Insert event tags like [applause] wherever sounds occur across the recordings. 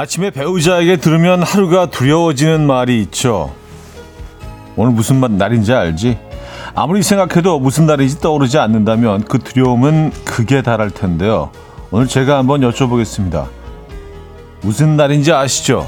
아침에 배우자에게 들으면 하루가 두려워지는 말이 있죠. 오늘 무슨 날인지 알지? 아무리 생각해도 무슨 날인지 떠오르지 않는다면 그 두려움은 극에 달할 텐데요. 오늘 제가 한번 여쭤보겠습니다. 무슨 날인지 아시죠?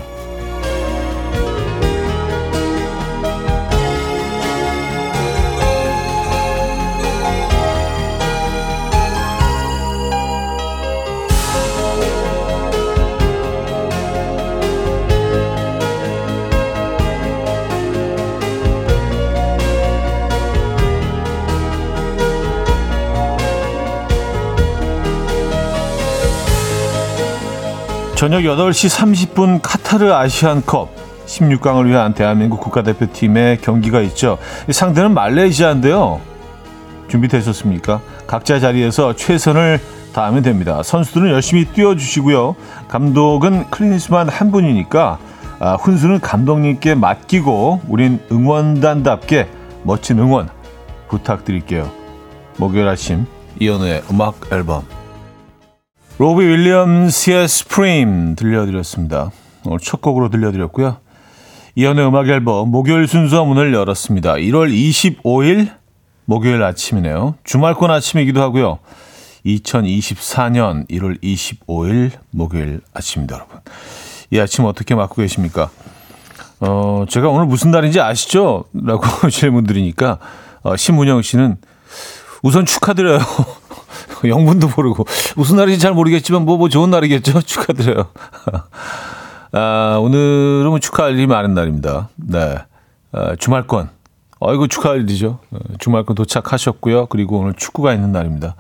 저녁 8시 30분 카타르 아시안컵 16강을 위한 대한민국 국가대표팀의 경기가 있죠. 상대는 말레이시아인데요. 준비되셨습니까? 각자 자리에서 최선을 다하면 됩니다. 선수들은 열심히 뛰어주시고요. 감독은 클리니스만 한 분이니까 아, 훈수는 감독님께 맡기고 우린 응원단답게 멋진 응원 부탁드릴게요. 목요일 아침 이연우의 음악 앨범 로비 윌리엄스의 스프림 들려드렸습니다. 오늘 첫 곡으로 들려드렸고요. 이연의 음악 앨범 목요일 순서 문을 열었습니다. 1월 25일 목요일 아침이네요. 주말권 아침이기도 하고요. 2024년 1월 25일 목요일 아침입니다, 여러분. 이 아침 어떻게 맞고 계십니까? 어, 제가 오늘 무슨 날인지 아시죠? 라고 [laughs] 질문 드리니까, 어, 신문영 씨는 우선 축하드려요. [laughs] 영문도 모르고 무슨 날인지 잘 모르겠지만 뭐, 뭐 좋은 날이겠죠. [laughs] 축하드려요. [laughs] 아, 오늘은 뭐 축하할 일이 많은 날입니다. 네. 아, 주말권. 어이구 축하할 일이죠. 어, 주말권 도착하셨고요. 그리고 오늘 축구가 있는 날입니다.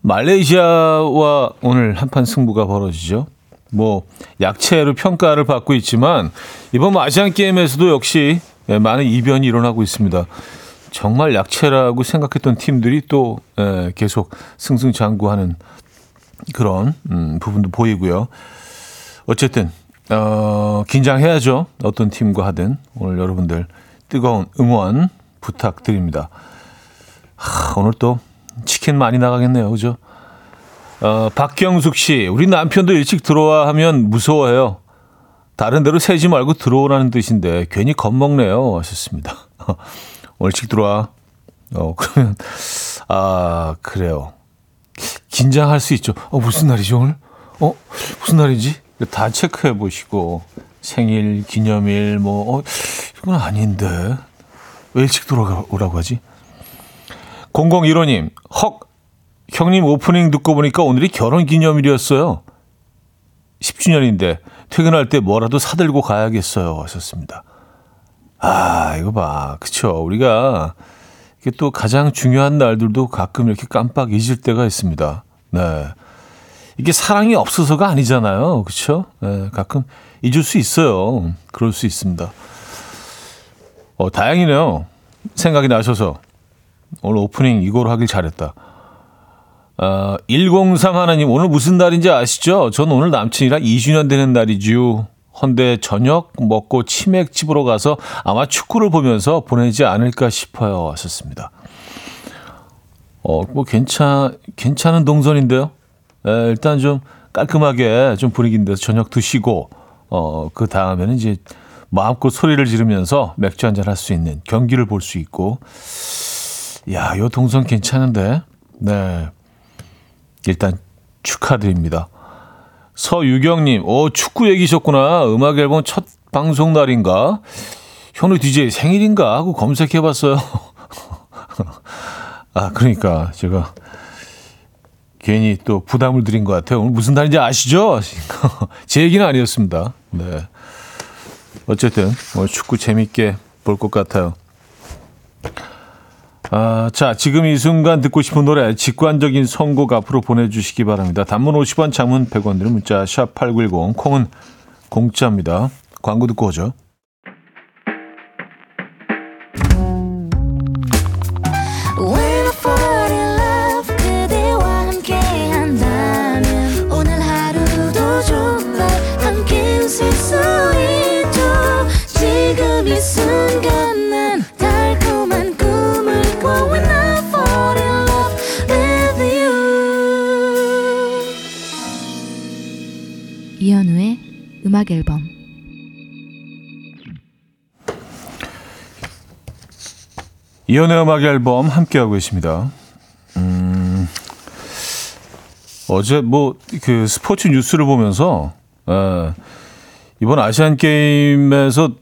말레이시아와 오늘 한판 승부가 벌어지죠. 뭐 약체로 평가를 받고 있지만 이번 뭐 아시안 게임에서도 역시 예, 많은 이변이 일어나고 있습니다. 정말 약체라고 생각했던 팀들이 또 에, 계속 승승장구하는 그런 음, 부분도 보이고요. 어쨌든 어, 긴장해야죠. 어떤 팀과 하든 오늘 여러분들 뜨거운 응원 부탁드립니다. 하, 오늘 또 치킨 많이 나가겠네요, 그죠? 어, 박경숙 씨, 우리 남편도 일찍 들어와 하면 무서워해요. 다른 데로 새지 말고 들어오라는 뜻인데 괜히 겁먹네요. 하셨습니다. [laughs] 월찍 들어와. 어, [laughs] 그러면, 아, 그래요. 긴장할 수 있죠. 어, 무슨 날이죠, 오늘? 어, 무슨 날이지? 다 체크해 보시고, 생일, 기념일, 뭐, 어, 이건 아닌데. 왜 일찍 돌아오라고 하지? 0015님, 헉, 형님 오프닝 듣고 보니까 오늘이 결혼 기념일이었어요. 10주년인데 퇴근할 때 뭐라도 사들고 가야겠어요. 하셨습니다. 아, 이거 봐. 그쵸. 우리가 이게 또 가장 중요한 날들도 가끔 이렇게 깜빡 잊을 때가 있습니다. 네. 이게 사랑이 없어서가 아니잖아요. 그쵸? 네, 가끔 잊을 수 있어요. 그럴 수 있습니다. 어, 다행이네요. 생각이 나셔서. 오늘 오프닝 이거로 하길 잘했다. 아, 103 하나님, 오늘 무슨 날인지 아시죠? 전 오늘 남친이랑 2주년 되는 날이죠. 헌데 저녁 먹고 치맥집으로 가서 아마 축구를 보면서 보내지 않을까 싶어요. 하셨습니다. 어, 뭐 괜찮, 괜찮은 동선인데요. 에, 일단 좀 깔끔하게 좀 분위기인데 저녁 드시고, 어, 그 다음에는 이제 마음껏 소리를 지르면서 맥주 한잔 할 수 있는 경기를 볼 수 있고, 야, 요 동선 괜찮은데, 네. 일단 축하드립니다. 서유경님, 오, 축구 얘기셨구나. 음악 앨범 첫 방송 날인가? 현우 DJ 생일인가? 하고 검색해 봤어요. [laughs] 아, 그러니까 제가 괜히 또 부담을 드린 것 같아요. 오늘 무슨 날인지 아시죠? [laughs] 제 얘기는 아니었습니다. 네. 어쨌든, 뭐 축구 재밌게 볼 것 같아요. 아, 자, 지금 이 순간 듣고 싶은 노래 직관적인 선곡 앞으로 보내주시기 바랍니다. 단문 50원, 장문 100원 드는 문자 샵 8910, 콩은 공짜입니다. 광고 듣고 오죠. 음악 앨범 이연의 음악 앨범 함께하고 계십니다. 음, 어제 뭐 그 스포츠 뉴스를 보면서 에, 이번 아시안 게임에서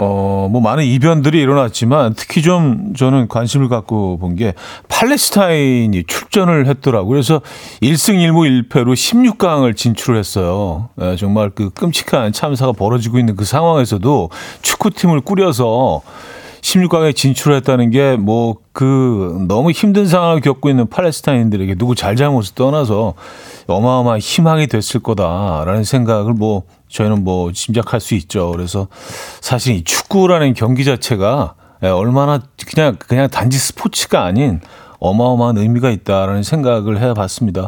어, 뭐 많은 이변들이 일어났지만 특히 좀 저는 관심을 갖고 본 게 팔레스타인이 출전을 했더라고요. 그래서 1승 1무 1패로 16강을 진출을 했어요. 예, 정말 그 끔찍한 참사가 벌어지고 있는 그 상황에서도 축구팀을 꾸려서 16강에 진출했다는 게 뭐 그 너무 힘든 상황을 겪고 있는 팔레스타인들에게 누구 잘잘못을 떠나서 어마어마한 희망이 됐을 거다라는 생각을 뭐 저희는 뭐 짐작할 수 있죠. 그래서 사실 이 축구라는 경기 자체가 얼마나 그냥 그냥 단지 스포츠가 아닌 어마어마한 의미가 있다라는 생각을 해봤습니다.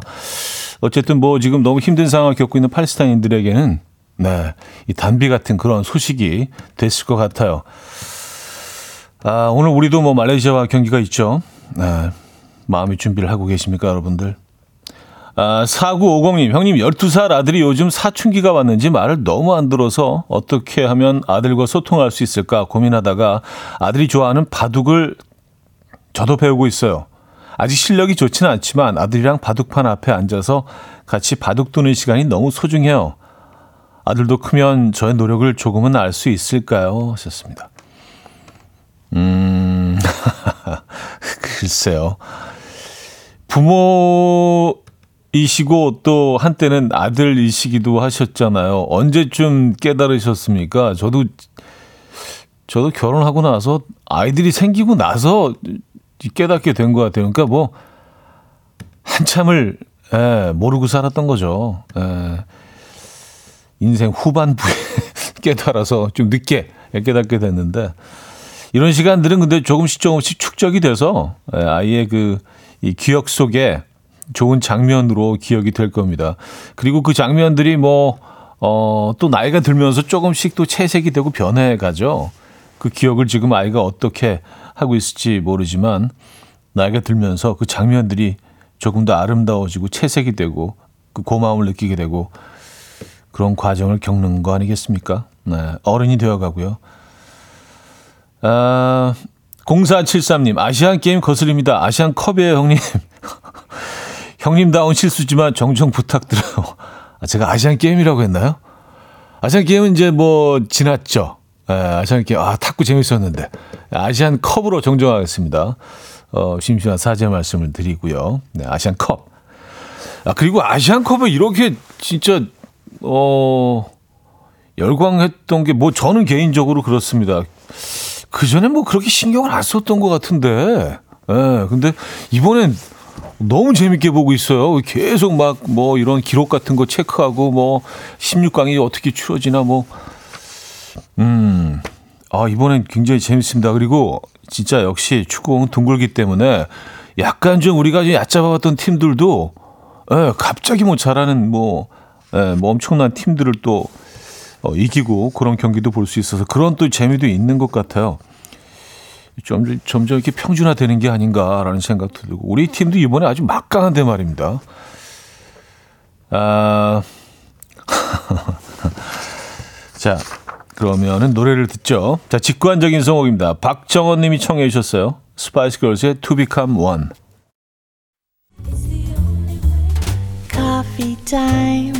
어쨌든 뭐 지금 너무 힘든 상황을 겪고 있는 팔레스타인들에게는 네, 이 단비 같은 그런 소식이 됐을 것 같아요. 아, 오늘 우리도 뭐 말레이시아와 경기가 있죠. 네, 마음의 준비를 하고 계십니까, 여러분들? 아, 4950님, 형님 12살 아들이 요즘 사춘기가 왔는지 말을 너무 안 들어서 어떻게 하면 아들과 소통할 수 있을까 고민하다가 아들이 좋아하는 바둑을 저도 배우고 있어요. 아직 실력이 좋지는 않지만 아들이랑 바둑판 앞에 앉아서 같이 바둑 두는 시간이 너무 소중해요. 아들도 크면 저의 노력을 조금은 알 수 있을까요? 하셨습니다. 음, [laughs] 글쎄요. 부모이시고 또 한때는 아들이시기도 하셨잖아요. 언제쯤 깨달으셨습니까? 저도, 저도 결혼하고 나서 아이들이 생기고 나서 깨닫게 된 것 같아요. 그러니까 뭐, 한참을, 예, 모르고 살았던 거죠. 예, 인생 후반부에 [laughs] 깨달아서 좀 늦게 깨닫게 됐는데, 이런 시간들은 근데 조금씩 조금씩 축적이 돼서 예, 아이의 그 이 기억 속에 좋은 장면으로 기억이 될 겁니다. 그리고 그 장면들이 뭐, 어, 또 나이가 들면서 조금씩 또 채색이 되고 변해 가죠. 그 기억을 지금 아이가 어떻게 하고 있을지 모르지만 나이가 들면서 그 장면들이 조금 더 아름다워지고 채색이 되고 그 고마움을 느끼게 되고 그런 과정을 겪는 거 아니겠습니까? 네, 어른이 되어 가고요. 아, 0473님, 아시안 게임 거슬립니다. 아시안 컵이에요, 형님. [laughs] 형님다운 실수지만 정정 부탁드려요. 아, 제가 아시안 게임이라고 했나요? 아시안 게임은 이제 뭐 지났죠. 예, 아시안 게임, 아, 탁구 재밌었는데. 아시안 컵으로 정정하겠습니다. 어, 심심한 사죄 말씀을 드리고요. 네, 아시안 컵. 아, 그리고 아시안 컵을 이렇게 진짜, 어, 열광했던 게 뭐 저는 개인적으로 그렇습니다. 그 전에 뭐 그렇게 신경을 안 썼던 것 같은데, 예, 네, 근데 이번엔 너무 재밌게 보고 있어요. 계속 막 뭐 이런 기록 같은 거 체크하고 뭐 16강이 어떻게 추어지나 뭐, 음, 아, 이번엔 굉장히 재밌습니다. 그리고 진짜 역시 축구공은 둥글기 때문에 약간 좀 우리가 좀 얕잡아봤던 팀들도, 예, 갑자기 뭐 잘하는 뭐, 예, 뭐 엄청난 팀들을 또 어, 이기고 그런 경기도 볼 수 있어서 그런 또 재미도 있는 것 같아요. 좀, 점점 이렇게 평준화되는 게 아닌가라는 생각도 들고 우리 팀도 이번에 아주 막강한데 말입니다. 아, [laughs] 자 그러면은 노래를 듣죠. 자 직관적인 선곡입니다. 박정원 님이 청해 주셨어요. 스파이스 걸스의 To Become One. Coffee time.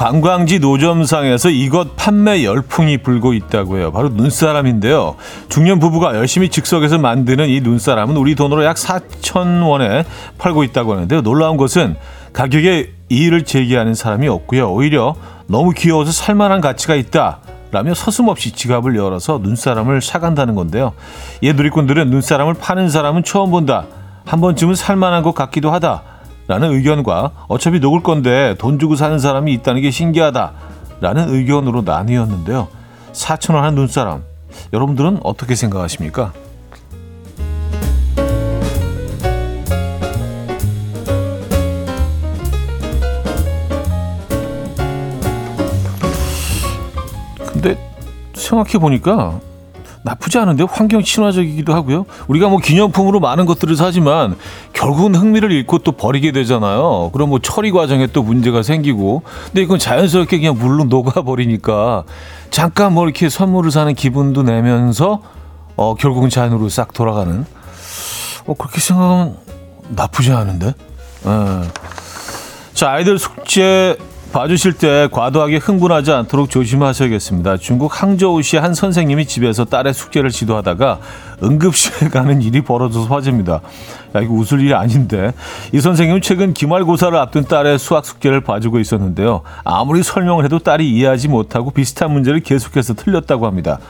관광지 노점상에서 이것 판매 열풍이 불고 있다고 해요. 바로 눈사람인데요. 중년 부부가 열심히 즉석에서 만드는 이 눈사람은 우리 돈으로 약 4천 원에 팔고 있다고 하는데요. 놀라운 것은 가격에 이의를 제기하는 사람이 없고요. 오히려 너무 귀여워서 살만한 가치가 있다. 라며 서슴없이 지갑을 열어서 눈사람을 사간다는 건데요. 이 누리꾼들은 눈사람을 파는 사람은 처음 본다. 한 번쯤은 살만한 것 같기도 하다. 라는 의견과 어차피 녹을 건데 돈 주고 사는 사람이 있다는 게 신기하다. 라는 의견으로 나뉘었는데요. 4천 원한 눈사람. 여러분들은 어떻게 생각하십니까? 근데 생각해 보니까 나쁘지 않은데 환경 친화적이기도 하고요. 우리가 뭐 기념품으로 많은 것들을 사지만 결국은 흥미를 잃고 또 버리게 되잖아요. 그럼 뭐 처리 과정에 또 문제가 생기고. 근데 이건 자연스럽게 그냥 물로 녹아 버리니까 잠깐 뭐 이렇게 선물을 사는 기분도 내면서 어 결국은 자연으로 싹 돌아가는. 어 그렇게 생각하면 나쁘지 않은데. 에. 자 아이들 숙제 봐주실 때 과도하게 흥분하지 않도록 조심하셔야겠습니다. 중국 항저우시 한 선생님이 집에서 딸의 숙제를 지도하다가 응급실에 [laughs] 가는 일이 벌어져서 화제입니다. 야, 이거 웃을 일이 아닌데. 이 선생님은 최근 기말고사를 앞둔 딸의 수학 숙제를 봐주고 있었는데요. 아무리 설명을 해도 딸이 이해하지 못하고 비슷한 문제를 계속해서 틀렸다고 합니다.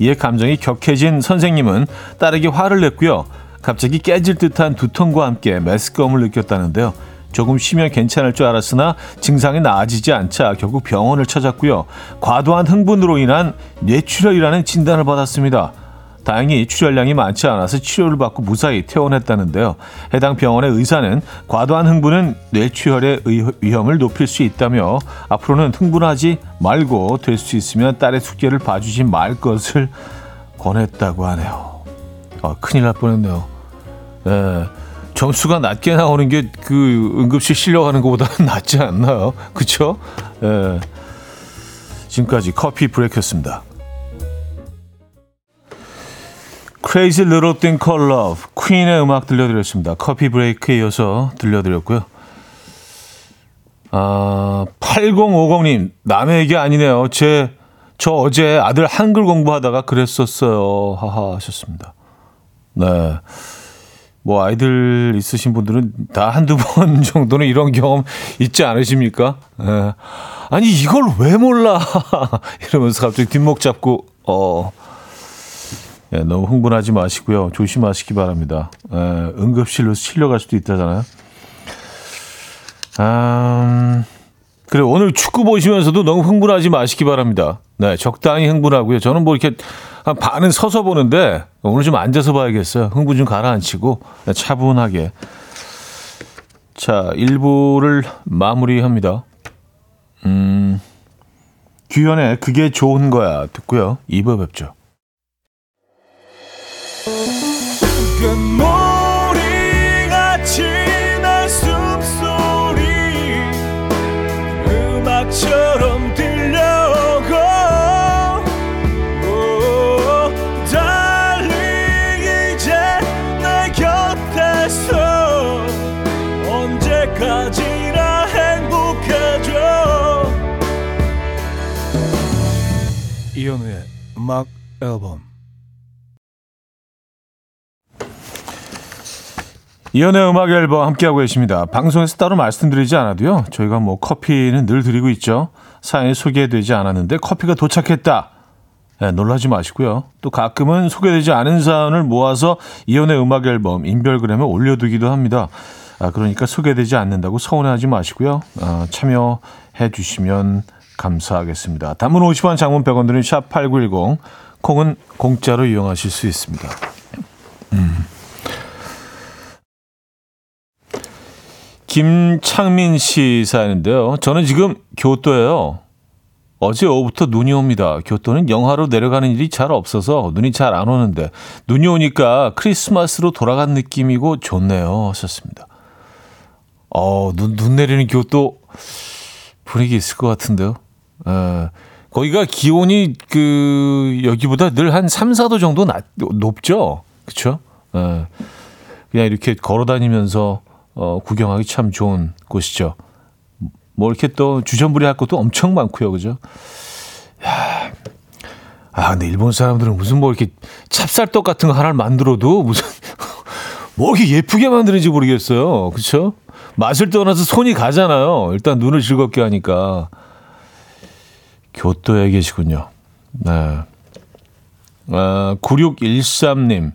이에 감정이 격해진 선생님은 딸에게 화를 냈고요. 갑자기 깨질 듯한 두통과 함께 메스꺼움을 느꼈다는데요. 조금 쉬면 괜찮을 줄 알았으나 증상이 나아지지 않자 결국 병원을 찾았고요. 과도한 흥분으로 인한 뇌출혈이라는 진단을 받았습니다. 다행히 출혈량이 많지 않아서 치료를 받고 무사히 퇴원했다는데요. 해당 병원의 의사는 과도한 흥분은 뇌출혈의 위험을 높일 수 있다며 앞으로는 흥분하지 말고 될 수 있으면 딸의 숙제를 봐주지 말 것을 권했다고 하네요. 아, 큰일 날 뻔했네요. 네. 점수가 낮게 나오는 게 그 응급실 실려가는 것보다는 [laughs] 낫지 않나요? 그쵸? 예. 지금까지 커피 브레이크였습니다. Crazy Little Thing Called Love 퀸의 음악 들려드렸습니다. 커피 브레이크에 이어서 들려드렸고요. 아, 8050님 남의 얘기 아니네요. 제 저 어제 아들 한글 공부하다가 그랬었어요. 하하 하셨습니다. 네. 뭐 아이들 있으신 분들은 다 한두 번 [laughs] 정도는 이런 경험 있지 않으십니까? 예. 아니 이걸 왜 몰라? [laughs] 이러면서 갑자기 뒷목 잡고 어 예, 너무 흥분하지 마시고요. 조심하시기 바랍니다. 예, 응급실로 실려갈 수도 있다잖아요. 음, 그래 오늘 축구 보시면서도 너무 흥분하지 마시기 바랍니다. 네, 적당히 흥분하고요. 저는 뭐 이렇게 한 반은 서서 보는데 오늘 좀 앉아서 봐야겠어요. 흥분 좀 가라앉히고 차분하게. 자, 1부를 마무리합니다. 음, 규현의 그게 좋은 거야 듣고요. 2부 뵙죠. 음악 앨범 이연의 음악 앨범 함께하고 계십니다. 방송에서 따로 말씀드리지 않아도요. 저희가 뭐 커피는 늘 드리고 있죠. 사연이 소개되지 않았는데 커피가 도착했다. 네, 놀라지 마시고요. 또 가끔은 소개되지 않은 사연을 모아서 이연의 음악 앨범 인별그램에 올려두기도 합니다. 아, 그러니까 소개되지 않는다고 서운해하지 마시고요. 아, 참여해 주시면 감사하겠습니다. 단문 50원 장문 100원 드는 샵8910 콩은 공짜로 이용하실 수 있습니다. 음. 김창민 씨 사연인데요. 저는 지금 교토예요. 어제 오후부터 눈이 옵니다. 교토는 영하로 내려가는 일이 잘 없어서 눈이 잘 안 오는데 눈이 오니까 크리스마스로 돌아간 느낌이고 좋네요. 하셨습니다. 어, 눈, 눈 내리는 교토 분위기 있을 것 같은데요. 어, 거기가 기온이 그 여기보다 늘 한 3, 4도 정도 낮, 높죠. 그렇죠? 어, 그냥 이렇게 걸어 다니면서 어, 구경하기 참 좋은 곳이죠. 뭐 이렇게 또 주전부리 할 것도 엄청 많고요. 그죠? 야. 아, 근데 일본 사람들은 무슨 뭐 이렇게 찹쌀떡 같은 거 하나를 만들어도 무슨 [laughs] 뭐 이렇게 예쁘게 만드는지 모르겠어요. 그렇죠? 맛을 떠나서 손이 가잖아요. 일단 눈을 즐겁게 하니까. 교토에 계시군요. 네. 아, 9613님.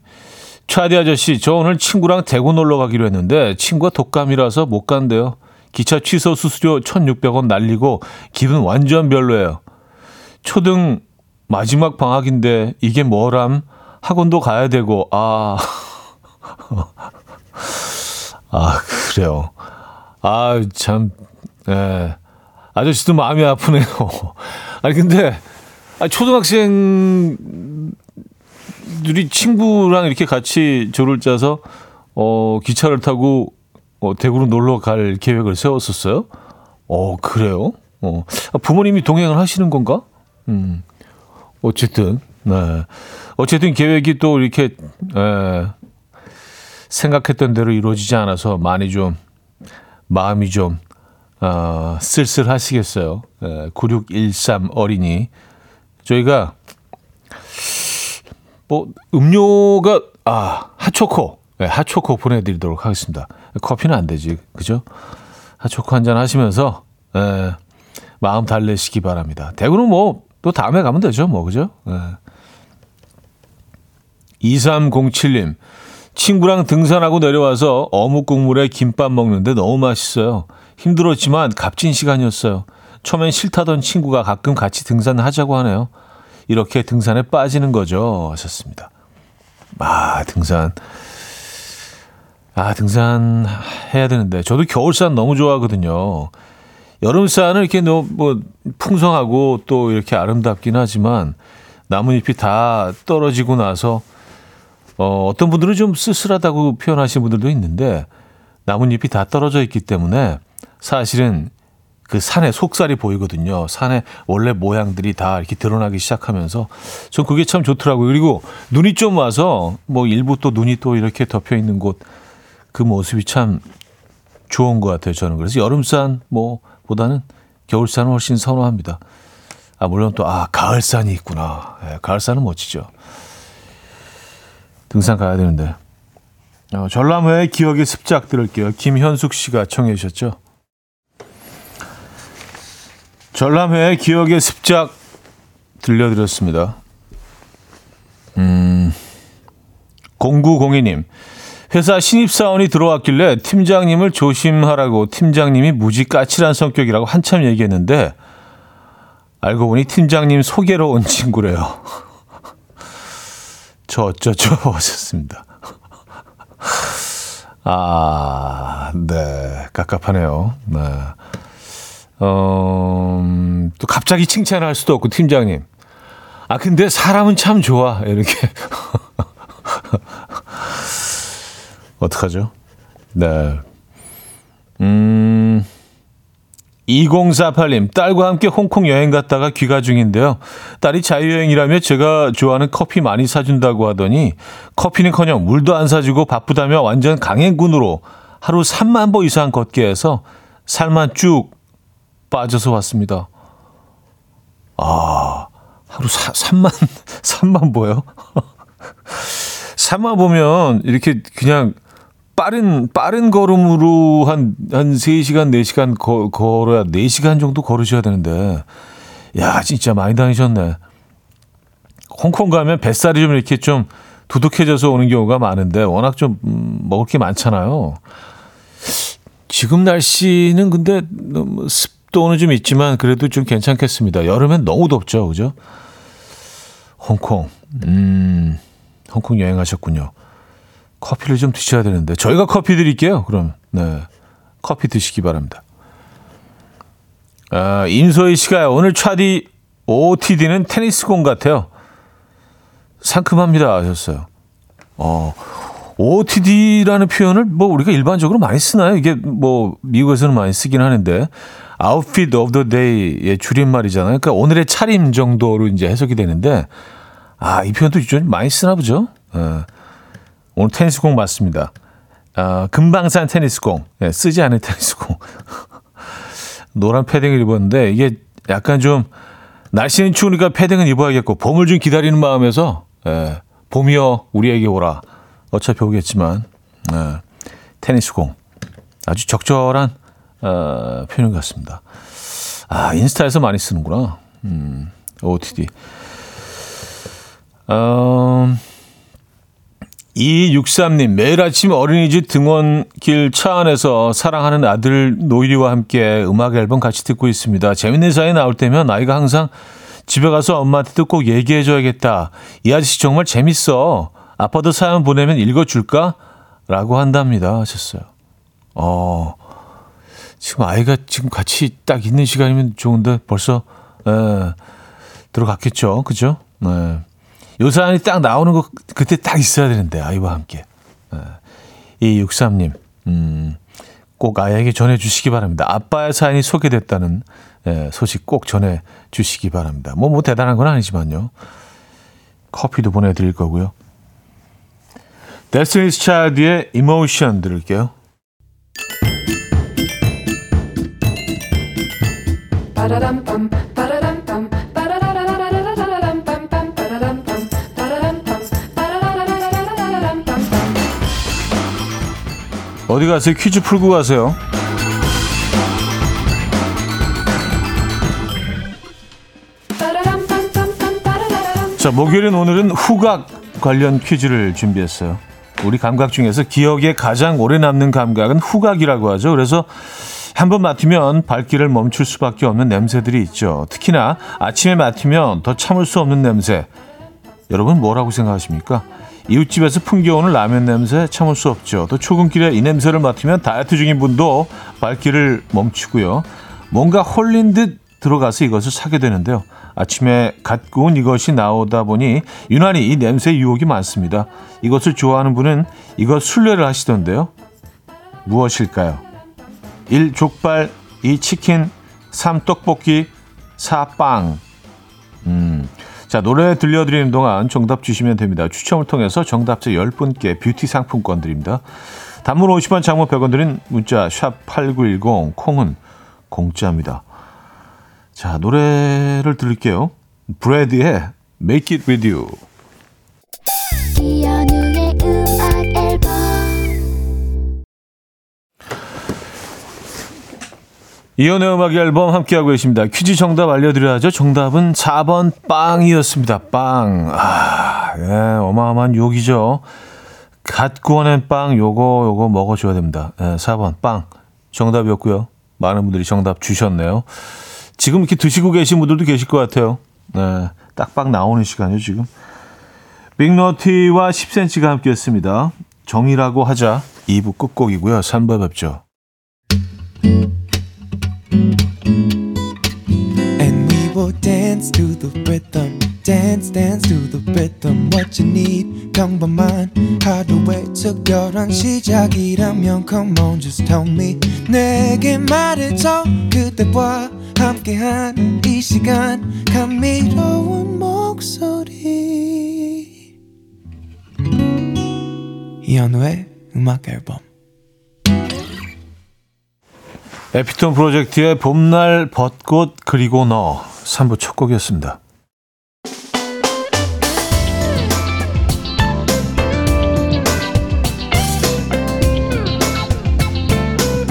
차디 아저씨, 저 오늘 친구랑 대구 놀러 가기로 했는데 친구가 독감이라서 못 간대요. 기차 취소 수수료 1,600원 날리고 기분 완전 별로예요. 초등 마지막 방학인데 이게 뭐람? 학원도 가야 되고 아. [laughs] 아, 그래요. 아, 참, 예. 아저씨도 마음이 아프네요. 아니, 근데, 아, 초등학생들이 친구랑 이렇게 같이 조를 짜서, 어, 기차를 타고, 어, 대구로 놀러 갈 계획을 세웠었어요? 어, 그래요? 어, 아, 부모님이 동행을 하시는 건가? 음, 어쨌든, 네. 어쨌든 계획이 또 이렇게, 에, 생각했던 대로 이루어지지 않아서 많이 좀 마음이 좀 어, 쓸쓸하시겠어요. 에, 9613 어린이. 저희가 뭐 음료가 아 핫초코 네, 핫초코 보내드리도록 하겠습니다. 커피는 안 되지, 그죠? 핫초코 한잔 하시면서 에, 마음 달래시기 바랍니다. 대구는 뭐 또 다음에 가면 되죠, 뭐 그죠? 에. 2307님 친구랑 등산하고 내려와서 어묵 국물에 김밥 먹는데 너무 맛있어요. 힘들었지만 값진 시간이었어요. 처음엔 싫다던 친구가 가끔 같이 등산하자고 하네요. 이렇게 등산에 빠지는 거죠. 하셨습니다. 아, 등산. 아, 등산 해야 되는데. 저도 겨울산 너무 좋아하거든요. 여름산은 이렇게 너무 뭐 풍성하고 또 이렇게 아름답긴 하지만 나뭇잎이 다 떨어지고 나서 어, 어떤 분들은 좀 쓸쓸하다고 표현하시는 분들도 있는데 나뭇잎이 다 떨어져 있기 때문에 사실은 그 산의 속살이 보이거든요. 산의 원래 모양들이 다 이렇게 드러나기 시작하면서 전 그게 참 좋더라고요. 그리고 눈이 좀 와서 뭐 일부 또 눈이 또 이렇게 덮여 있는 곳 그 모습이 참 좋은 것 같아요. 저는 그래서 여름산 뭐 보다는 겨울산을 훨씬 선호합니다. 아 물론 또 아 가을산이 있구나. 네, 가을산은 멋지죠. 등산 가야 되는데. 어, 전람회의 기억의 습작 들을게요. 김현숙 씨가 청해 주셨죠. 전람회의 기억의 습작 들려드렸습니다. 음, 0902님. 회사 신입사원이 들어왔길래 팀장님을 조심하라고 팀장님이 무지 까칠한 성격이라고 한참 얘기했는데 알고 보니 팀장님 소개로 온 친구래요. [laughs] 저 어쩌죠 하셨습니다. 아, 네. 깝깝하네요. 네. 어, 갑자기 칭찬을 할 수도 없고, 팀장님. 아, 근데 사람은 참 좋아. 이렇게. [laughs] 어떡하죠? 네. 음, 2048님, 딸과 함께 홍콩 여행 갔다가 귀가 중인데요. 딸이 자유여행이라며 제가 좋아하는 커피 많이 사준다고 하더니 커피는 커녕 물도 안 사주고 바쁘다며 완전 강행군으로 하루 3만 보 이상 걷게 해서 살만 쭉 빠져서 왔습니다. 아, 하루 사, 3만, 3만 [laughs] 보여? [laughs] 3만 보면 이렇게 그냥 빠른, 빠른 걸음으로 한, 한 3시간, 4시간 거, 걸어야, 4시간 정도 걸으셔야 되는데, 야, 진짜 많이 다니셨네. 홍콩 가면 뱃살이 좀 이렇게 좀 두둑해져서 오는 경우가 많은데, 워낙 좀 음, 먹을 게 많잖아요. 지금 날씨는 근데 습 10도는 좀 있지만 그래도 좀 괜찮겠습니다. 여름엔 너무 덥죠, 그죠? 홍콩, 음, 홍콩 여행하셨군요. 커피를 좀 드셔야 되는데 저희가 커피 드릴게요. 그럼 네, 커피 드시기 바랍니다. 아, 임소희 씨가 오늘 차디 OOTD는 테니스 공 같아요. 상큼합니다 하셨어요. 어, OOTD라는 표현을 뭐 우리가 일반적으로 많이 쓰나요? 이게 뭐 미국에서는 많이 쓰긴 하는데 Outfit of the Day의 줄임말이잖아요. 그러니까 오늘의 차림 정도로 이제 해석이 되는데 아, 이 표현도 좀 많이 쓰나 보죠. 어. 오늘 테니스공 맞습니다. 어, 금방산 테니스공. 네, 쓰지 않은 테니스공. [laughs] 노란 패딩을 입었는데 이게 약간 좀 날씨는 추우니까 패딩은 입어야겠고 봄을 좀 기다리는 마음에서 예, 봄이여 우리에게 오라. 어차피 오겠지만 예, 테니스 공 아주 적절한 어, 표현 같습니다. 아 인스타에서 많이 쓰는구나. 음, OTD. 음, 2263님, 매일 아침 어린이집 등원길 차 안에서 사랑하는 아들 노일이와 함께 음악 앨범 같이 듣고 있습니다. 재밌는 사연 나올 때면 아이가 항상 집에 가서 엄마한테도 꼭 얘기해줘야겠다. 이 아저씨 정말 재밌어. 아빠도 사연 보내면 읽어줄까? 라고 한답니다. 하셨어요. 어, 지금 아이가 지금 같이 딱 있는 시간이면 좋은데 벌써, 에, 들어갔겠죠. 그죠? 네. 요 사연이 딱 나오는 거 그때 딱 있어야 되는데 아이와 함께. 이 63님, 음, 꼭 아이에게 전해주시기 바랍니다. 아빠의 사연이 소개됐다는 예, 소식 꼭 전해주시기 바랍니다. 뭐, 뭐 대단한 건 아니지만요. 커피도 보내드릴 거고요. 데스티니스 차일드의 이모션 들을게요. 어디 가세요? 퀴즈 풀고 가세요. 자, 목요일인 오늘은 후각 관련 퀴즈를 준비했어요. 우리 감각 중에서 기억에 가장 오래 남는 감각은 후각이라고 하죠. 그래서 한번 맡으면 발길을 멈출 수밖에 없는 냄새들이 있죠. 특히나 아침에 맡으면 더 참을 수 없는 냄새. 여러분 뭐라고 생각하십니까? 이웃집에서 풍겨오는 라면 냄새 참을 수 없죠. 또 출근길에 이 냄새를 맡으면 다이어트 중인 분도 발길을 멈추고요. 뭔가 홀린 듯 들어가서 이것을 사게 되는데요. 아침에 갓 구운 이것이 나오다 보니 유난히 이 냄새 유혹이 많습니다. 이것을 좋아하는 분은 이것 순례를 하시던데요. 무엇일까요? 1. 족발 2. 치킨 3. 떡볶이 4. 빵 음, 자, 노래 들려드리는 동안 정답 주시면 됩니다. 추첨을 통해서 정답자 10분께 뷰티 상품권 드립니다. 단문 50원, 장문 100원 드린 문자 샵 8910, 콩은 공짜입니다. 자, 노래를 들을게요. 브래드의 Make It With You. 이연의 음악 앨범 함께하고 계십니다. 퀴즈 정답 알려드려야죠. 정답은 4번 빵이었습니다. 빵. 아, 예, 어마어마한 욕이죠. 갓 구워낸 빵, 요거, 요거 먹어줘야 됩니다. 예, 4번 빵. 정답이었고요. 많은 분들이 정답 주셨네요. 지금 이렇게 드시고 계신 분들도 계실 것 같아요. 네, 딱빵 나오는 시간이요, 지금. 빅너티와 10cm가 함께했습니다. 정이라고 하자 2부 끝곡이고요. 3부 뵙죠. dance to the rhythm. Dance, dance to the rhythm. What you need, 평범한 하루의 특별한 시작이라면 Come on, just tell me. 내게 말해줘. 그대와 함께한 이 시간. 감미로운 목소리. 이현우의 음악 앨범. 에피톤 프로젝트의 봄날 벚꽃 그리고 너 3부 첫 곡이었습니다.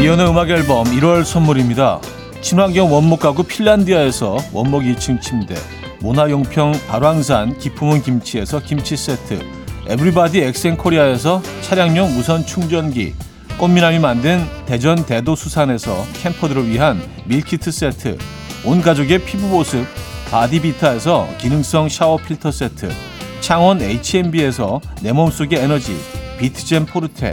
이현우의 음악 앨범 1월 선물입니다. 친환경 원목 가구 핀란디아에서 원목 2층 침대, 모나용평 발왕산 기 품은 김치에서 김치 세트, 에브리바디 엑센코리아에서 차량용 무선 충전기, 꽃미남이 만든 대전 대도수산에서 캠퍼들을 위한 밀키트 세트, 온 가족의 피부 보습 바디비타에서 기능성 샤워 필터 세트 창원 H&B에서 내 몸속의 에너지 비트젠 포르테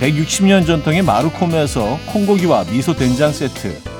160년 전통의 마루코메에서 콩고기와 미소 된장 세트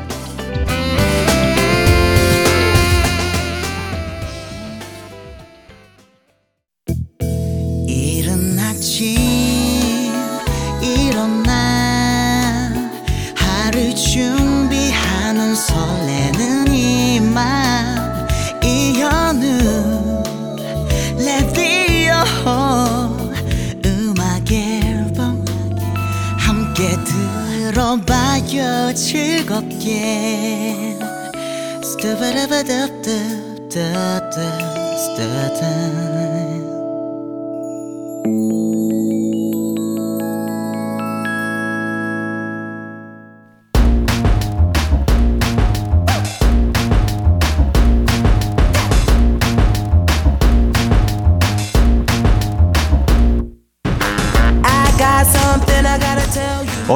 da da da da da da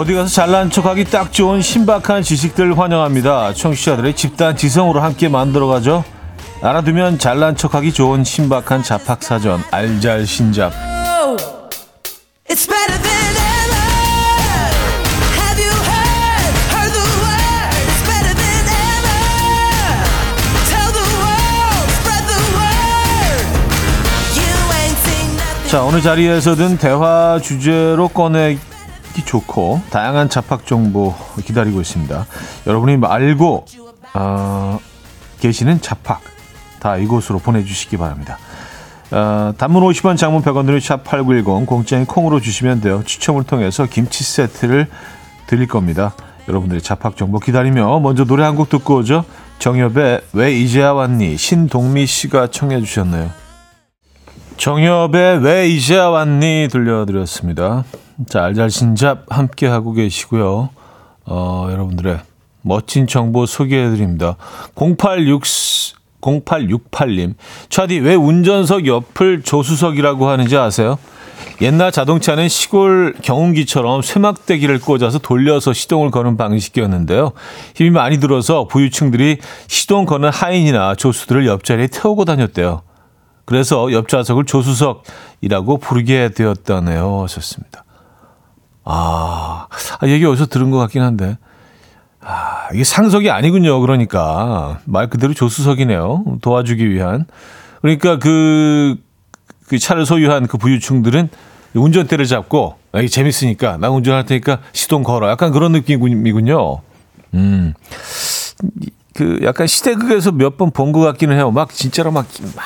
어디 가서 잘난 척하기 딱 좋은 신박한 지식들 환영합니다. 청취자들의 집단 지성으로 함께 만들어가죠. 알아두면 잘난 척하기 좋은 신박한 잡학사전 알잘신잡. 자 오늘 자리에서든 대화 주제로 꺼내 듣기 좋고 다양한 잡학 정보 기다리고 있습니다. 여러분이 알고 어, 계시는 잡학 다 이곳으로 보내주시기 바랍니다. 어, 단문 50원 장문 100원 들은 샵8910 공짜인 콩으로 주시면 돼요. 추첨을 통해서 김치 세트를 드릴 겁니다. 여러분들의 잡학 정보 기다리며 먼저 노래 한 곡 듣고 오죠. 정엽의 왜 이제야 왔니 신동미 씨가 청해 주셨네요. 정엽의 왜 이제야 왔니 들려드렸습니다. 자, 알잘신잡 함께하고 계시고요. 어, 여러분들의 멋진 정보 소개해드립니다. 086, 0868님. 차디, 왜 운전석 옆을 조수석이라고 하는지 아세요? 옛날 자동차는 시골 경운기처럼 쇠막대기를 꽂아서 돌려서 시동을 거는 방식이었는데요. 힘이 많이 들어서 부유층들이 시동 거는 하인이나 조수들을 옆자리에 태우고 다녔대요. 그래서 옆좌석을 조수석이라고 부르게 되었다네요. 하셨습니다. 아, 아, 얘기 어디서 들은 것 같긴 한데. 아, 이게 상석이 아니군요. 그러니까. 말 그대로 조수석이네요. 도와주기 위한. 그러니까 그, 그 차를 소유한 그 부유층들은 운전대를 잡고, 아, 이게 재밌으니까, 나 운전할 테니까 시동 걸어. 약간 그런 느낌이군요. 음. 그 약간 시대극에서 몇 번 본 것 같기는 해요. 막 진짜로 막, 막,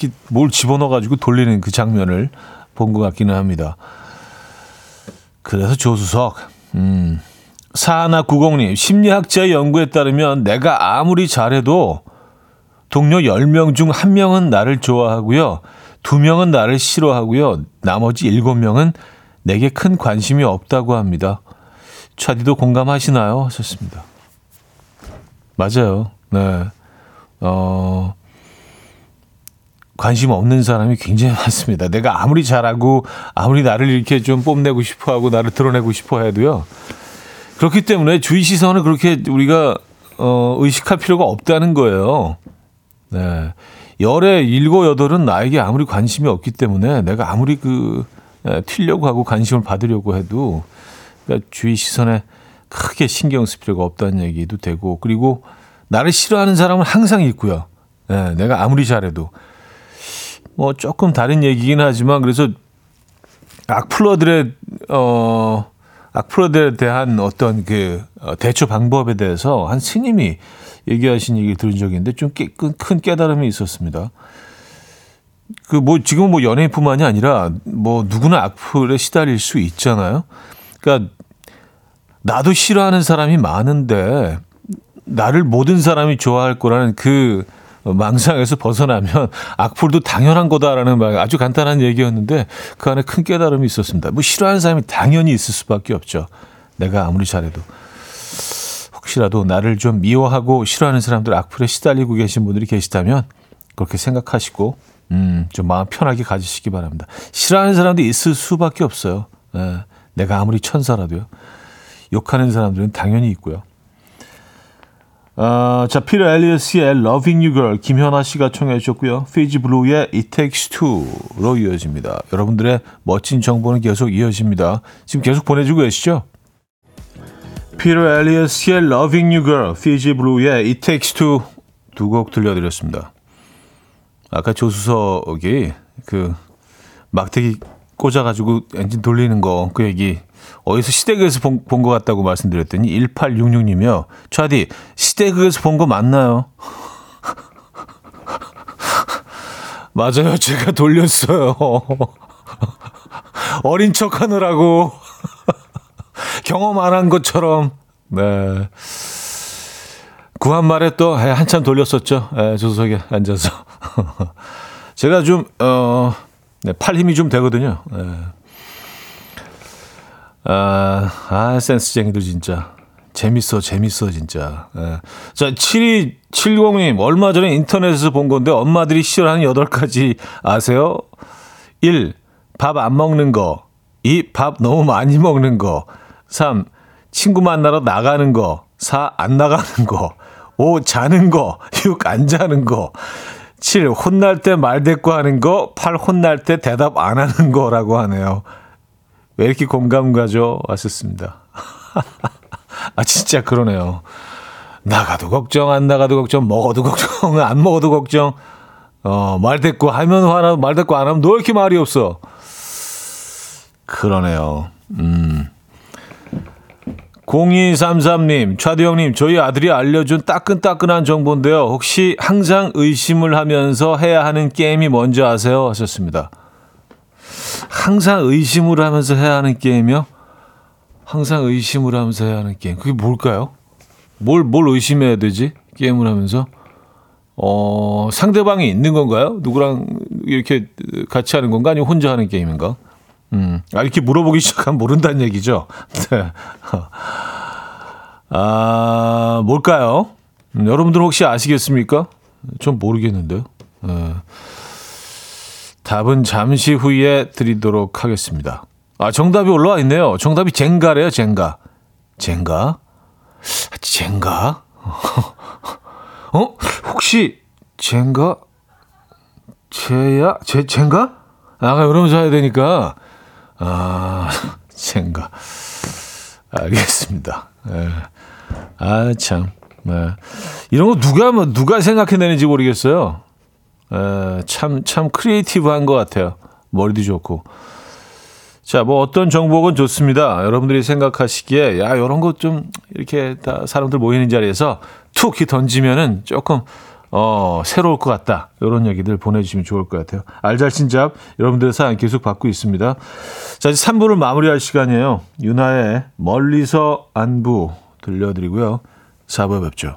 이렇게 뭘 집어넣어가지고 돌리는 그 장면을 본 것 같기는 합니다. 그래서 조수석. 음. 사하나 구공님, 심리학자의 연구에 따르면 내가 아무리 잘해도 동료 10명 중 1명은 나를 좋아하고요. 2명은 나를 싫어하고요. 나머지 7명은 내게 큰 관심이 없다고 합니다. 차디도 공감하시나요? 하셨습니다. 맞아요. 네. 어, 관심 없는 사람이 굉장히 많습니다. 내가 아무리 잘하고 아무리 나를 이렇게 좀 뽐내고 싶어 하고 나를 드러내고 싶어 해도요. 그렇기 때문에 주위 시선을 그렇게 우리가 어, 의식할 필요가 없다는 거예요. 네. 열의 일곱 여덟은 나에게 아무리 관심이 없기 때문에 내가 아무리 그 에, 튀려고 하고 관심을 받으려고 해도 그러니까 주위 시선에 크게 신경 쓸 필요가 없다는 얘기도 되고 그리고 나를 싫어하는 사람은 항상 있고요. 네, 내가 아무리 잘해도 뭐 조금 다른 얘기긴 하지만 그래서 악플러들의 어 악플러들에 대한 어떤 그 어, 대처 방법에 대해서 한 스님이 얘기하신 얘기를 들은 적이 있는데 좀 큰 깨달음이 있었습니다. 그 뭐 지금 뭐 연예인뿐만이 아니라 뭐 누구나 악플에 시달릴 수 있잖아요. 그러니까 나도 싫어하는 사람이 많은데 나를 모든 사람이 좋아할 거라는 그 망상에서 벗어나면 악플도 당연한 거다라는 말 아주 간단한 얘기였는데 그 안에 큰 깨달음이 있었습니다. 뭐 싫어하는 사람이 당연히 있을 수밖에 없죠. 내가 아무리 잘해도 혹시라도 나를 좀 미워하고 싫어하는 사람들 악플에 시달리고 계신 분들이 계시다면 그렇게 생각하시고 음, 좀 마음 편하게 가지시기 바랍니다. 싫어하는 사람도 있을 수밖에 없어요. 예, 내가 아무리 천사라도요. 욕하는 사람들은 당연히 있고요. 어, 자, 피터 엘리어스의 Loving You Girl 김현아 씨가 청해 주셨고요. 페이지 블루의 It Takes Two로 이어집니다. 여러분들의 멋진 정보는 계속 이어집니다. 지금 계속 보내주고 계시죠? 피터 엘리어스의 Loving You Girl, 피지 블루의 It Takes Two 두 곡 들려드렸습니다. 아까 조수석이 그 막대기 꽂아가지고 엔진 돌리는 거 그 얘기 어디서 시댁에서 본, 본것 같다고 말씀드렸더니 1866님이요. 차디, 시댁에서 본 거 맞나요? [laughs] 맞아요. 제가 돌렸어요. [laughs] 어린 척 하느라고. [laughs] 경험 안 한 것처럼. 네. 구한 말에 또 한참 돌렸었죠. 에, 조석에 앉아서. 제가 좀, 어, 네, 팔 힘이 좀 되거든요. 에. 아, 아, 센스쟁이들 진짜. 재밌어, 재밌어, 진짜. 예. 자, 7270님, 얼마 전에 인터넷에서 본 건데 엄마들이 싫어하는 8가지 아세요? 1. 밥 안 먹는 거. 2. 밥 너무 많이 먹는 거. 3. 친구 만나러 나가는 거. 4. 안 나가는 거. 5. 자는 거. [laughs] 6. 안 자는 거. 7. 혼날 때 말대꾸 하는 거. 8. 혼날 때 대답 안 하는 거라고 하네요. 왜 이렇게 공감 가죠? 왔었습니다. [laughs] 아, 진짜 그러네요. 나가도 걱정, 안 나가도 걱정, 먹어도 걱정, [laughs] 안 먹어도 걱정. 어, 말대꾸 하면 화나, 말대꾸 안 하면 너 이렇게 말이 없어. 그러네요. 음. 0233님, 차두영님, 저희 아들이 알려준 따끈따끈한 정보인데요. 혹시 항상 의심을 하면서 해야 하는 게임이 뭔지 아세요? 하셨습니다. 항상 의심을 하면서 해야 하는 게임이요? 항상 의심을 하면서 해야 하는 게임. 그게 뭘까요? 뭘, 뭘 의심해야 되지? 게임을 하면서? 어, 상대방이 있는 건가요? 누구랑 이렇게 같이 하는 건가? 아니면 혼자 하는 게임인가? 음, 아, 이렇게 물어보기 시작하면 모른다는 얘기죠. [laughs] 네. 아, 뭘까요? 음, 여러분들 혹시 아시겠습니까? 좀 모르겠는데요. 네. 답은 잠시 후에 드리도록 하겠습니다. 아, 정답이 올라와 있네요. 정답이 젠가래요, 젠가. 젠가? 젠가? [laughs] 어? 혹시 젠가? 제야? 제, 젠가? 아, 그러면서 해야 되니까. 아, [laughs] 젠가. 알겠습니다. 네. 아, 참. 네. 이런 거 누가, 뭐, 누가 생각해내는지 모르겠어요. 에, 참, 참 creative한 것 같아요. 머리도 좋고. 자, 뭐 어떤 정보건 좋습니다. 여러분들이 생각하시기에 야, 이런 것 좀 이렇게 다 사람들 모이는 자리에서 툭 던지면은 조금 어, 새로울 것 같다. 이런 얘기들 보내주시면 좋을 것 같아요. 알잘신잡 여러분들의 사연 계속 받고 있습니다. 자, 이제 3부를 마무리할 시간이에요. 유나의 멀리서 안부 들려드리고요. 4부에 뵙죠.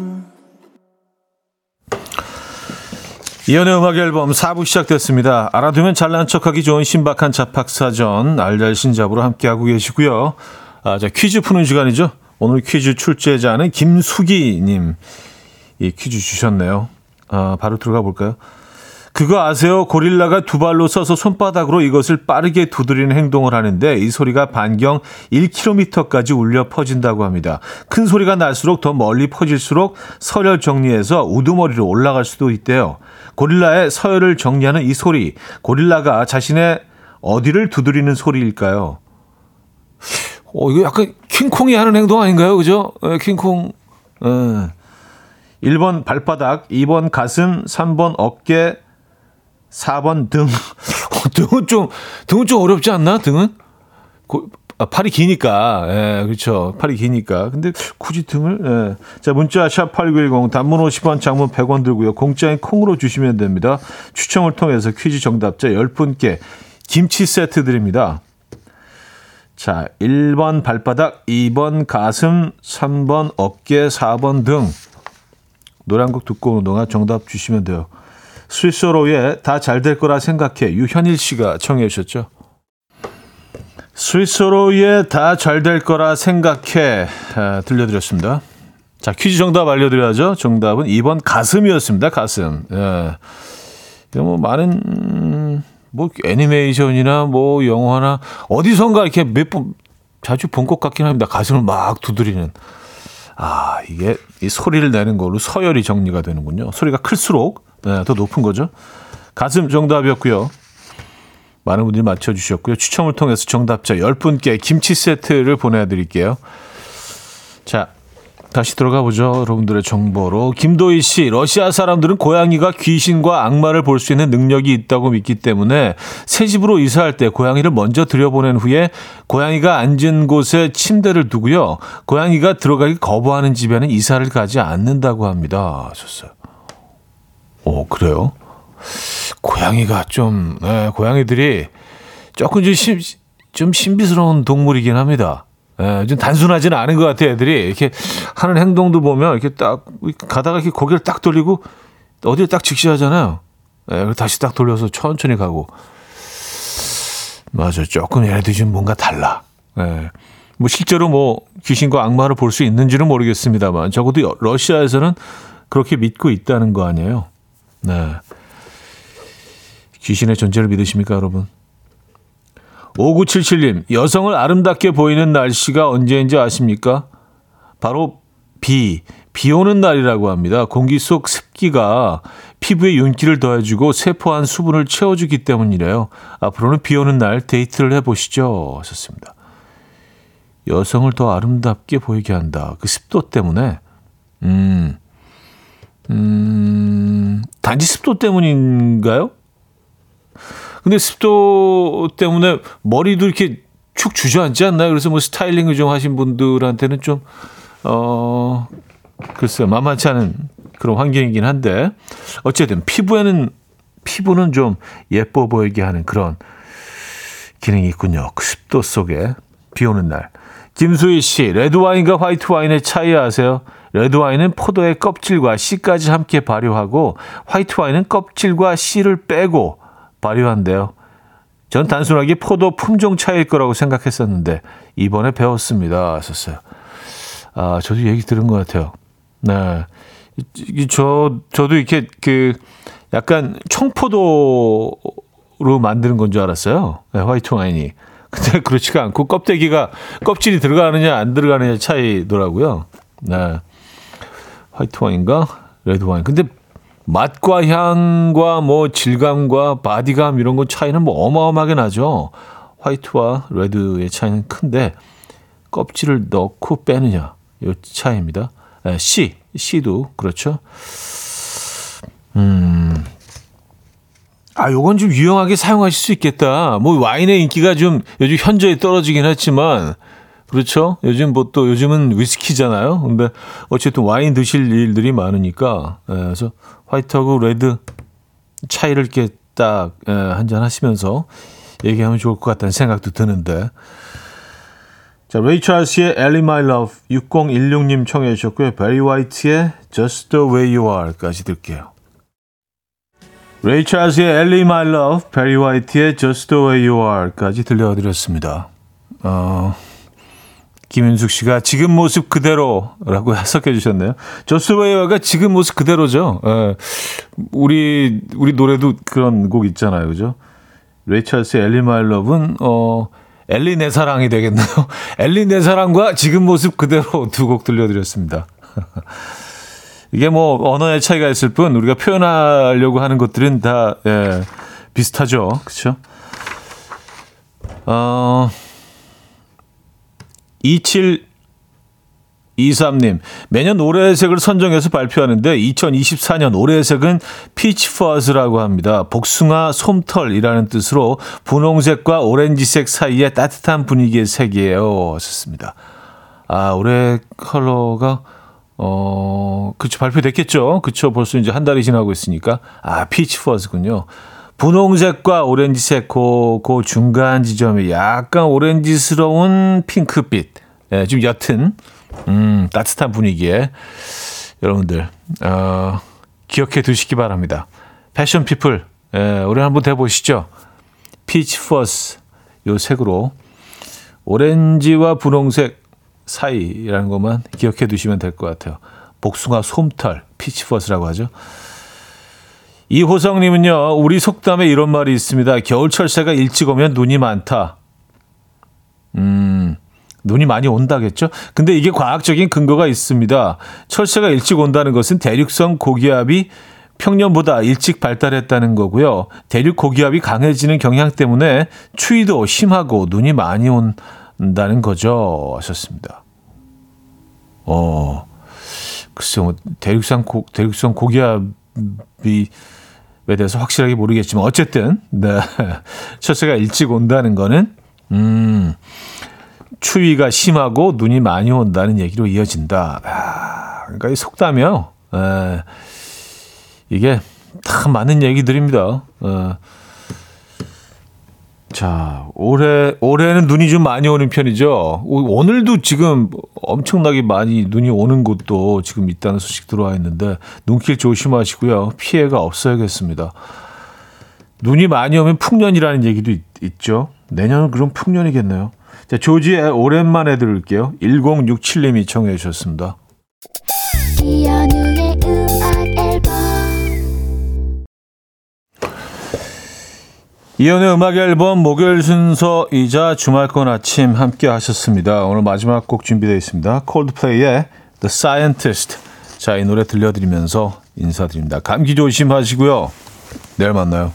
이연의 음악 앨범 4부 시작됐습니다. 알아두면 잘난 척하기 좋은 신박한 잡학사전 알잘신잡으로 함께하고 계시고요. 아, 자, 퀴즈 푸는 시간이죠. 오늘 퀴즈 출제자는 김수기님 이 퀴즈 주셨네요. 아, 바로 들어가 볼까요? 그거 아세요? 고릴라가 두 발로 서서 손바닥으로 이것을 빠르게 두드리는 행동을 하는데 이 소리가 반경 1km까지 울려 퍼진다고 합니다. 큰 소리가 날수록 더 멀리 퍼질수록 서열 정리해서 우두머리로 올라갈 수도 있대요. 고릴라의 서열을 정리하는 이 소리, 고릴라가 자신의 어디를 두드리는 소리일까요? 어, 이거 약간 킹콩이 하는 행동 아닌가요? 그죠? 에, 예, 킹콩. 에. 예. 1번 발바닥, 2번 가슴, 3번 어깨, 4번 등. [laughs] 어, 등은 좀, 등은 좀 어렵지 않나? 등은? 고, 아, 팔이 기니까. 예, 그렇죠. 팔이 기니까. 근데 굳이 등을, 예. 자, 문자 샵8910 단문 50원, 장문 100원 들고요. 공짜인 콩으로 주시면 됩니다. 추첨을 통해서 퀴즈 정답자 10분께 김치 세트 드립니다. 자, 1번 발바닥, 2번 가슴, 3번 어깨, 4번 등. 노래 한 곡 듣고 오는 동안 정답 주시면 돼요. 스위스로의 다 잘 될 거라 생각해 유현일 씨가 청해 주셨죠. 스위스로의 다 잘 될 거라 생각해 아, 들려드렸습니다. 자 퀴즈 정답 알려드려야죠. 정답은 2번 가슴이었습니다. 가슴. 예. 뭐 많은 뭐 애니메이션이나 뭐 영화나 어디선가 이렇게 몇 번 자주 본 것 같긴 합니다. 가슴을 막 두드리는. 아 이게 이 소리를 내는 걸로 서열이 정리가 되는군요. 소리가 클수록 네, 더 높은 거죠. 가슴 정답이었고요. 많은 분들이 맞춰주셨고요. 추첨을 통해서 정답자 10분께 김치 세트를 보내드릴게요. 자, 다시 들어가 보죠. 여러분들의 정보로. 김도희 씨, 러시아 사람들은 고양이가 귀신과 악마를 볼 수 있는 능력이 있다고 믿기 때문에 새 집으로 이사할 때 고양이를 먼저 들여보낸 후에 고양이가 앉은 곳에 침대를 두고요. 고양이가 들어가기 거부하는 집에는 이사를 가지 않는다고 합니다. 하셨어요. 오, 그래요? 고양이가 좀, 네, 고양이들이 조금 좀, 심, 좀 신비스러운 동물이긴 합니다. 예, 좀 단순하지는 않은 것 같아요, 애들이. 이렇게 하는 행동도 보면 이렇게 딱 가다가 이렇게 고개를 딱 돌리고 어디에 딱 직시하잖아요. 예, 다시 딱 돌려서 천천히 가고. 맞아, 조금 얘네들이 좀 뭔가 달라. 예. 뭐 실제로 뭐 귀신과 악마를 볼 수 있는지는 모르겠습니다만 적어도 러시아에서는 그렇게 믿고 있다는 거 아니에요. 네. 귀신의 존재를 믿으십니까, 여러분? 5977님, 여성을 아름답게 보이는 날씨가 언제인지 아십니까? 바로 비, 비 오는 날이라고 합니다. 공기 속 습기가 피부에 윤기를 더해주고 세포한 수분을 채워주기 때문이래요. 앞으로는 비 오는 날 데이트를 해보시죠. 하셨습니다. 여성을 더 아름답게 보이게 한다. 그 습도 때문에, 음, 음, 단지 습도 때문인가요? 근데 습도 때문에 머리도 이렇게 축 주저앉지 않나요? 그래서 뭐 스타일링을 좀 하신 분들한테는 좀, 어, 글쎄요, 만만치 않은 그런 환경이긴 한데, 어쨌든 피부에는, 피부는 좀 예뻐 보이게 하는 그런 기능이 있군요. 그 습도 속에 비 오는 날. 김수희 씨, 레드와인과 화이트와인의 차이 아세요? 레드와인은 포도의 껍질과 씨까지 함께 발효하고, 화이트와인은 껍질과 씨를 빼고 발효한대요. 전 단순하게 포도 품종 차이일 거라고 생각했었는데 이번에 배웠습니다. 하셨어요. 아, 저도 얘기 들은 것 같아요. 네. 저, 저도 이렇게 그 약간 청포도로 만드는 건 줄 알았어요. 네, 화이트 와인이. 근데 [laughs] 그렇지가 않고 껍데기가 껍질이 들어가느냐 안 들어가느냐 차이더라고요. 네. 화이트 와인과 레드 와인. 근데 맛과 향과 뭐 질감과 바디감 이런 거 차이는 뭐 어마어마하게 나죠. 화이트와 레드의 차이는 큰데 껍질을 넣고 빼느냐 이 차이입니다. 에, 씨, 씨도 그렇죠. 음, 아, 요건 좀 유용하게 사용하실 수 있겠다. 뭐 와인의 인기가 좀 요즘 현저히 떨어지긴 했지만 그렇죠. 요즘 뭐 또 요즘은 위스키잖아요. 근데 어쨌든 와인 드실 일들이 많으니까 예, 그래서 화이트하고 레드 차이를 이렇게 딱 예, 한잔 하시면서 얘기하면 좋을 것 같다는 생각도 드는데. 자, 레이 찰스의 Ellie My Love 6016님 청해 주셨고요. 베리 화이트의 Just the Way You Are까지 들게요. 레이 찰스의 Ellie My Love, 베리 화이트의 Just the Way You Are까지 들려드렸습니다. 어... 김윤숙 씨가 지금 모습 그대로라고 [laughs] 해석해 주셨네요. 조스웨이어가 지금 모습 그대로죠. 예. 우리 우리 노래도 그런 곡 있잖아요, 그죠? 레이첼스의 엘리 마일럽은 어 엘리 내 사랑이 되겠네요. [laughs] 엘리 내 사랑과 지금 모습 그대로 [laughs] 두 곡 들려드렸습니다. 이게 뭐 언어의 차이가 있을 뿐 우리가 표현하려고 하는 것들은 다 예, 비슷하죠, 그렇죠? 어. 2723님, 매년 올해의 색을 선정해서 발표하는데 2024년 올해의 색은 피치퍼즈라고 합니다. 복숭아 솜털이라는 뜻으로 분홍색과 오렌지색 사이에 따뜻한 분위기의 색이에요. 좋습니다. 아, 올해 컬러가 어, 그쵸, 발표됐겠죠. 그쵸, 벌써 이제 한 달이 지나고 있으니까. 아, 피치퍼즈군요. 분홍색과 오렌지색 그, 그 중간 지점에 약간 오렌지스러운 핑크빛. 예, 좀 옅은, 음, 따뜻한 분위기에 여러분들, 어, 기억해 두시기 바랍니다. fashion people, 예, 우리 한번 해보시죠. Peach Fuzz, 요 색으로 오렌지와 분홍색 사이라는 것만 기억해 두시면 될 것 같아요. 복숭아 솜털, Peach Fuzz라고 하죠. 이호성님은요, 우리 속담에 이런 말이 있습니다. 겨울 철새가 일찍 오면 눈이 많다. 음, 눈이 많이 온다겠죠? 근데 이게 과학적인 근거가 있습니다. 철새가 일찍 온다는 것은 대륙성 고기압이 평년보다 일찍 발달했다는 거고요. 대륙 고기압이 강해지는 경향 때문에 추위도 심하고 눈이 많이 온다는 거죠. 하셨습니다. 어, 글쎄요, 뭐 대륙상 고, 대륙성 고기압이 에 대해서 확실하게 모르겠지만 어쨌든 네. 첫째가 일찍 온다는 거는 음, 추위가 심하고 눈이 많이 온다는 얘기로 이어진다. 아, 그러니까 이 속담이요. 에, 이게 다 맞는 얘기들입니다. 에. 자, 올해, 올해는 눈이 좀 많이 오는 편이죠. 오- 오늘도 지금 엄청나게 많이 눈이 오는 곳도 지금 있다는 소식 들어와 있는데, 눈길 조심하시고요. 피해가 없어야겠습니다. 눈이 많이 오면 풍년이라는 얘기도 있, 죠 내년은 그럼 풍년이겠네요. 자, 조지의 오랜만에 들을게요. 1067님이 청해 주셨습니다. 이연의 음악 앨범 목요일 순서이자 주말권 아침 함께 하셨습니다. 오늘 마지막 곡 준비되어 있습니다. 콜드플레이의 The Scientist. 자, 이 노래 들려드리면서 인사드립니다. 감기 조심하시고요. 내일 만나요.